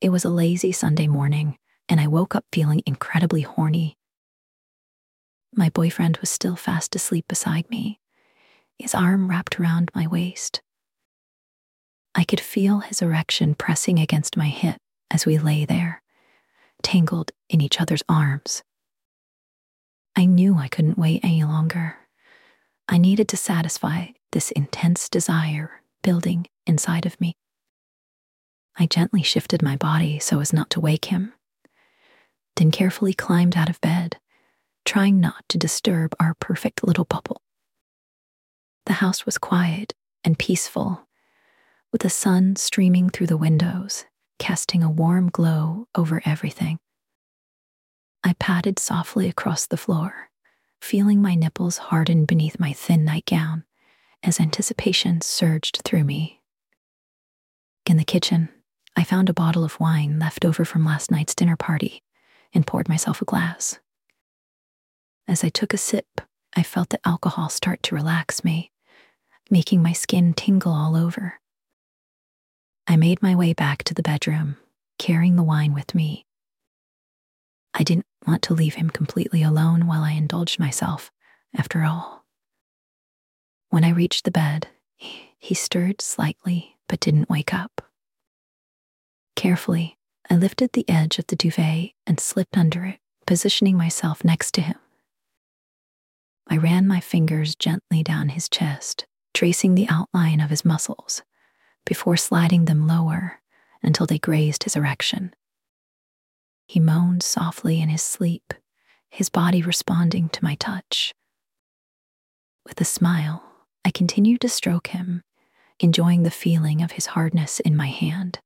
It was a lazy Sunday morning, and I woke up feeling incredibly horny. My boyfriend was still fast asleep beside me, his arm wrapped around my waist. I could feel his erection pressing against my hip as we lay there, tangled in each other's arms. I knew I couldn't wait any longer. I needed to satisfy this intense desire building inside of me. I gently shifted my body so as not to wake him, then carefully climbed out of bed, trying not to disturb our perfect little bubble. The house was quiet and peaceful, with the sun streaming through the windows, casting a warm glow over everything. I padded softly across the floor, feeling my nipples harden beneath my thin nightgown as anticipation surged through me. In the kitchen, I found a bottle of wine left over from last night's dinner party and poured myself a glass. As I took a sip, I felt the alcohol start to relax me, making my skin tingle all over. I made my way back to the bedroom, carrying the wine with me. I didn't want to leave him completely alone while I indulged myself, after all. When I reached the bed, he stirred slightly but didn't wake up. Carefully, I lifted the edge of the duvet and slipped under it, positioning myself next to him. I ran my fingers gently down his chest, tracing the outline of his muscles, before sliding them lower until they grazed his erection. He moaned softly in his sleep, his body responding to my touch. With a smile, I continued to stroke him, enjoying the feeling of his hardness in my hand.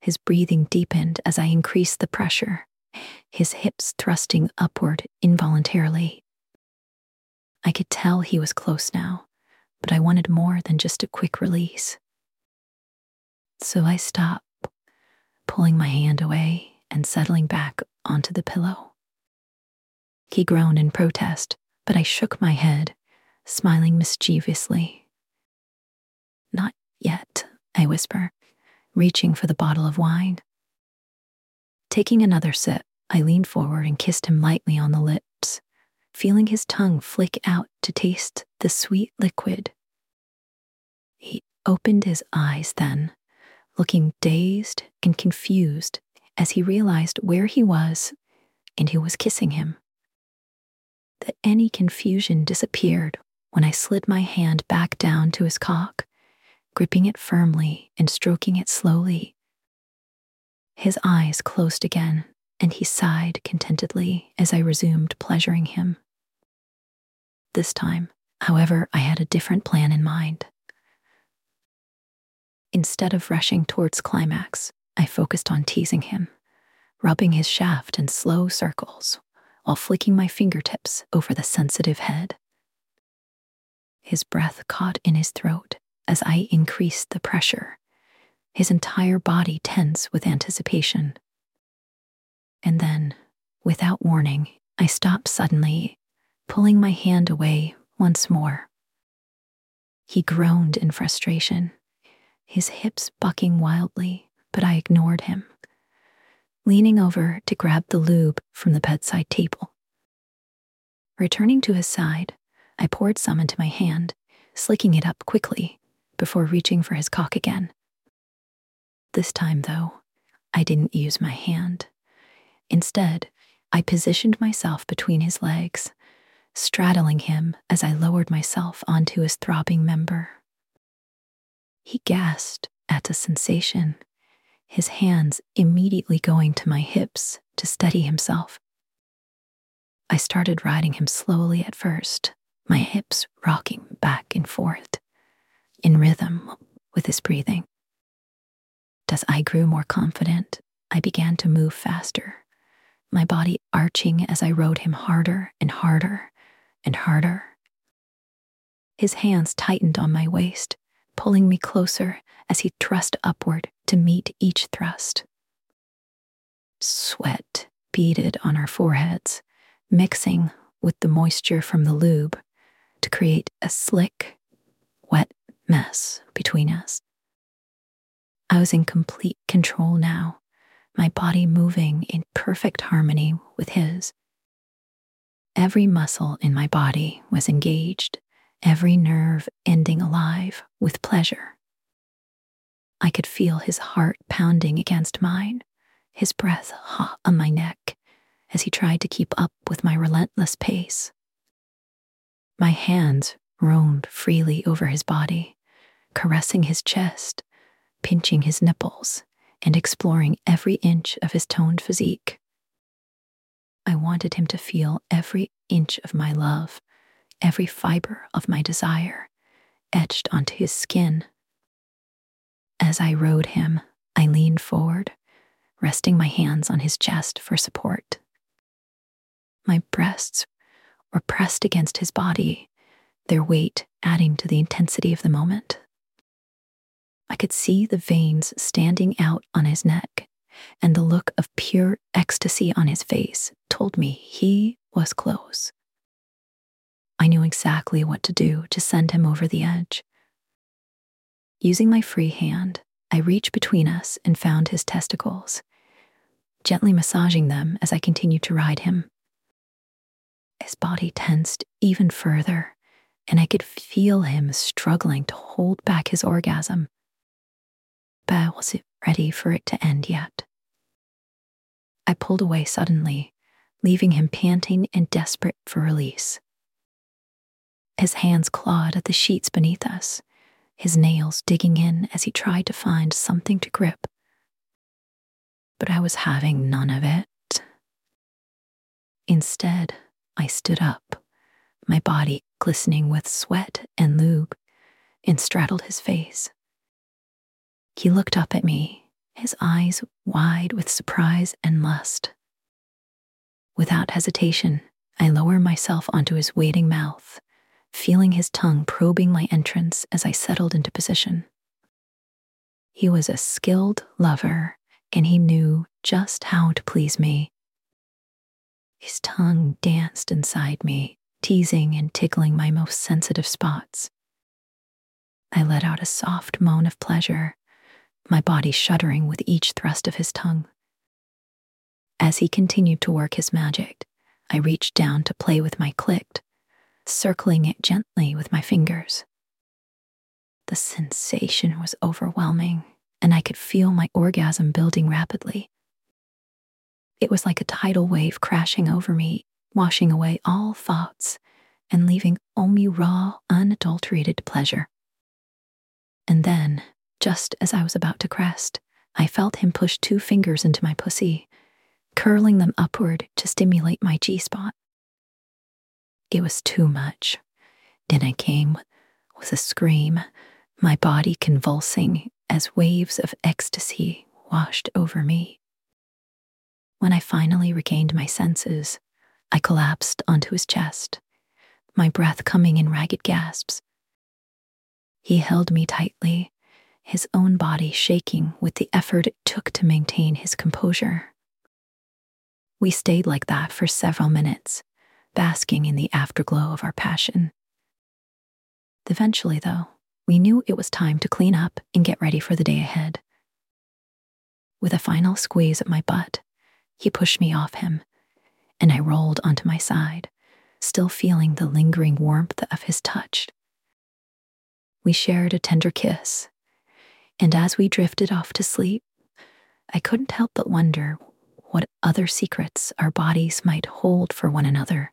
His breathing deepened as I increased the pressure, his hips thrusting upward involuntarily. I could tell he was close now, but I wanted more than just a quick release. So I stopped, pulling my hand away and settling back onto the pillow. He groaned in protest, but I shook my head, smiling mischievously. Not yet, I whisper reaching for the bottle of wine. Taking another sip, I leaned forward and kissed him lightly on the lips, feeling his tongue flick out to taste the sweet liquid. He opened his eyes then, looking dazed and confused as he realized where he was and who was kissing him. That any confusion disappeared when I slid my hand back down to his cock gripping it firmly and stroking it slowly. His eyes closed again, and he sighed contentedly as I resumed pleasuring him. This time, however, I had a different plan in mind. Instead of rushing towards climax, I focused on teasing him, rubbing his shaft in slow circles while flicking my fingertips over the sensitive head. His breath caught in his throat as I increased the pressure, his entire body tense with anticipation. And then, without warning, I stopped suddenly, pulling my hand away once more. He groaned in frustration, his hips bucking wildly, but I ignored him, leaning over to grab the lube from the bedside table. Returning to his side, I poured some into my hand slicking it up quickly before reaching for his cock again. This time, though, I didn't use my hand. Instead, I positioned myself between his legs, straddling him as I lowered myself onto his throbbing member. He gasped at the sensation, his hands immediately going to my hips to steady himself. I started riding him slowly at first, my hips rocking back and forth, in rhythm with his breathing. As I grew more confident, I began to move faster, my body arching as I rode him harder and harder and harder. His hands tightened on my waist, pulling me closer as he thrust upward to meet each thrust. Sweat beaded on our foreheads, mixing with the moisture from the lube to create a slick, mess between us. I was in complete control now, my body moving in perfect harmony with his. Every muscle in my body was engaged, every nerve ending alive with pleasure. I could feel his heart pounding against mine, his breath hot on my neck as he tried to keep up with my relentless pace. My hands roamed freely over his body, caressing his chest, pinching his nipples, and exploring every inch of his toned physique. I wanted him to feel every inch of my love, every fiber of my desire, etched onto his skin. As I rode him, I leaned forward, resting my hands on his chest for support. My breasts were pressed against his body, their weight adding to the intensity of the moment. Could see the veins standing out on his neck, and the look of pure ecstasy on his face told me he was close. I knew exactly what to do to send him over the edge. Using my free hand, I reached between us and found his testicles, gently massaging them as I continued to ride him. His body tensed even further, and I could feel him struggling to hold back his orgasm. I wasn't ready for it to end yet. I pulled away suddenly, leaving him panting and desperate for release. His hands clawed at the sheets beneath us, his nails digging in as he tried to find something to grip. But I was having none of it. Instead, I stood up, my body glistening with sweat and lube, and straddled his face. He looked up at me, his eyes wide with surprise and lust. Without hesitation, I lower myself onto his waiting mouth, feeling his tongue probing my entrance as I settled into position. He was a skilled lover, and he knew just how to please me. His tongue danced inside me, teasing and tickling my most sensitive spots. I let out a soft moan of pleasure, my body shuddering with each thrust of his tongue. As he continued to work his magic, I reached down to play with my clit, circling it gently with my fingers. The sensation was overwhelming, and I could feel my orgasm building rapidly. It was like a tidal wave crashing over me, washing away all thoughts and leaving only raw, unadulterated pleasure. And then, just as I was about to crest, I felt him push two fingers into my pussy, curling them upward to stimulate my G spot. It was too much. Then I came with a scream, my body convulsing as waves of ecstasy washed over me. When I finally regained my senses, I collapsed onto his chest, my breath coming in ragged gasps. He held me tightly, his own body shaking with the effort it took to maintain his composure. We stayed like that for several minutes, basking in the afterglow of our passion. Eventually, though, we knew it was time to clean up and get ready for the day ahead. With a final squeeze at my butt, he pushed me off him, and I rolled onto my side, still feeling the lingering warmth of his touch. We shared a tender kiss. And as we drifted off to sleep, I couldn't help but wonder what other secrets our bodies might hold for one another.